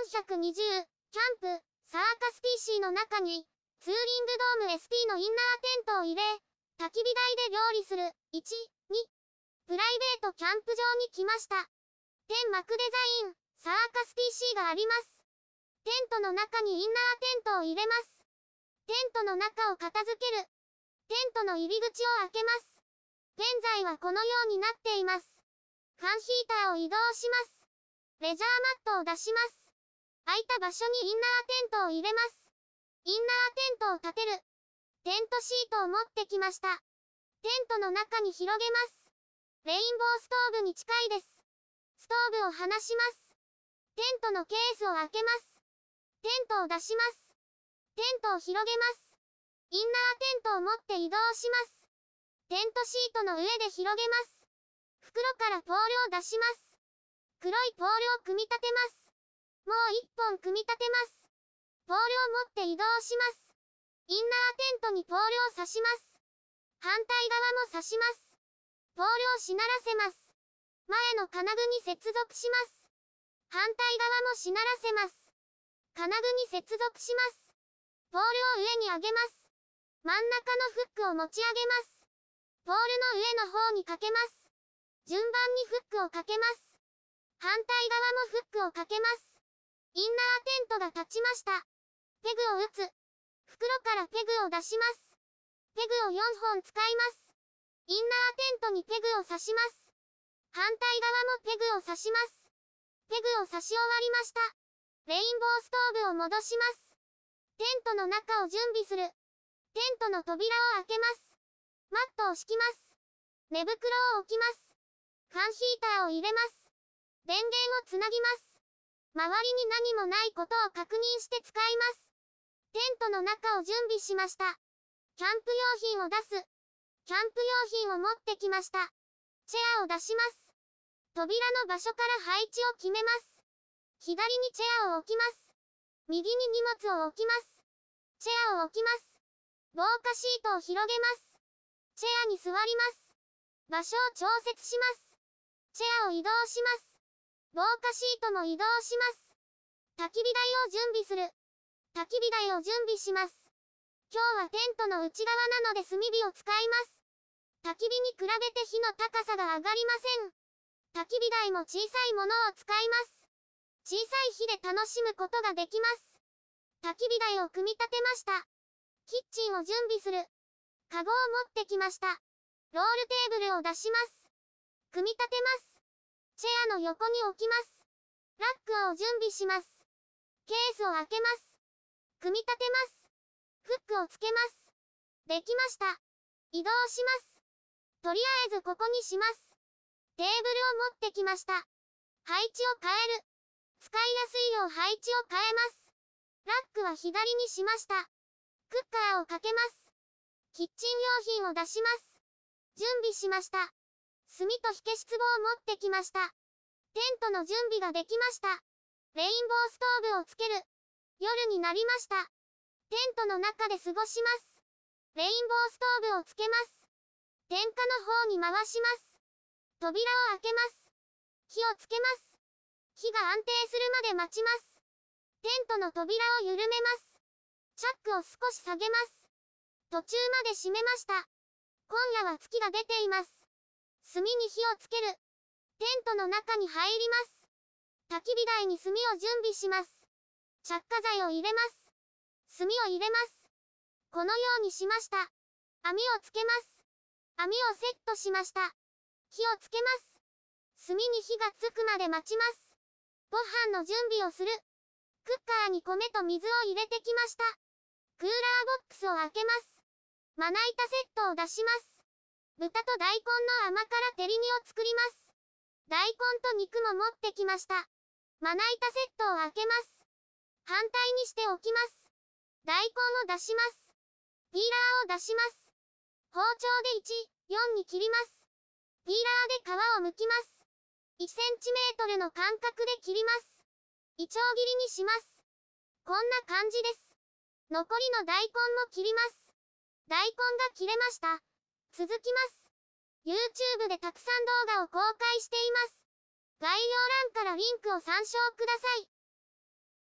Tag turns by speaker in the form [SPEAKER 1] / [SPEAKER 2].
[SPEAKER 1] 420、キャンプ、サーカス PC の中に、ツーリングドーム SP のインナーテントを入れ、焚き火台で料理する、1、2、プライベートキャンプ場に来ました。天幕デザイン、サーカス PC があります。テントの中にインナーテントを入れます。テントの中を片付ける。テントの入り口を開けます。現在はこのようになっています。ファンヒーターを移動します。レジャーマットを出します。空いた場所にインナーテントを入れます。インナーテントを立てる。テントシートを持ってきました。テントの中に広げます。レインボーストーブに近いです。ストーブを離します。テントのケースを開けます。テントを出します。テントを広げます。インナーテントを持って移動します。テントシートの上で広げます。袋からポールを出します。黒いポールを組み立てます。もう一本組み立てます。ポールを持って移動します。インナーテントにポールを刺します。反対側も刺します。ポールをしならせます。前の金具に接続します。反対側もしならせます。金具に接続します。ポールを上に上げます。真ん中のフックを持ち上げます。ポールの上の方にかけます。順番にフックをかけます。反対側もフックをかけます。インナーテントが立ちました。ペグを打つ。袋からペグを出します。ペグを4本使います。インナーテントにペグを刺します。反対側もペグを刺します。ペグを刺し終わりました。レインボーストーブを戻します。テントの中を準備する。テントの扉を開けます。マットを敷きます。寝袋を置きます。ファンヒーターを入れます。電源をつなぎます。周りに何もないことを確認して使います。テントの中を準備しました。キャンプ用品を出す。キャンプ用品を持ってきました。チェアを出します。扉の場所から配置を決めます。左にチェアを置きます。右に荷物を置きます。チェアを置きます。防火シートを広げます。チェアに座ります。場所を調節します。チェアを移動します。防火シートも移動します。焚き火台を準備する。焚き火台を準備します。今日はテントの内側なので炭火を使います。焚き火に比べて火の高さが上がりません。焚き火台も小さいものを使います。小さい火で楽しむことができます。焚き火台を組み立てました。キッチンを準備する。カゴを持ってきました。ロールテーブルを出します。組み立てます。チェアの横に置きます。ラックを準備します。ケースを開けます。組み立てます。フックをつけます。できました。移動します。とりあえずここにします。テーブルを持ってきました。配置を変える。使いやすいよう配置を変えます。ラックは左にしました。クッカーをかけます。キッチン用品を出します。準備しました。炭と火消し壺を持ってきました。テントの準備ができました。レインボーストーブをつける。夜になりました。テントの中で過ごします。レインボーストーブをつけます。点火の方に回します。扉を開けます。火をつけます。火が安定するまで待ちます。テントの扉を緩めます。チャックを少し下げます。途中まで閉めました。今夜は月が出ています。炭に火をつける。テントの中に入ります。焚き火台に炭を準備します。着火剤を入れます。炭を入れます。このようにしました。網をつけます。網をセットしました。火をつけます。炭に火がつくまで待ちます。ご飯の準備をする。クッカーに米と水を入れてきました。クーラーボックスを開けます。まな板セットを出します。豚と大根の甘辛照り煮を作ります。大根と肉も持ってきました。まな板セットを開けます。反対にしておきます。大根を出します。ピーラーを出します。包丁で1、4に切ります。ピーラーで皮を剥きます。1センチメートルの間隔で切ります。イチョウ切りにします。こんな感じです。残りの大根も切ります。大根が切れました。続きます。YouTube でたくさん動画を公開しています。概要欄からリンクを参照ください。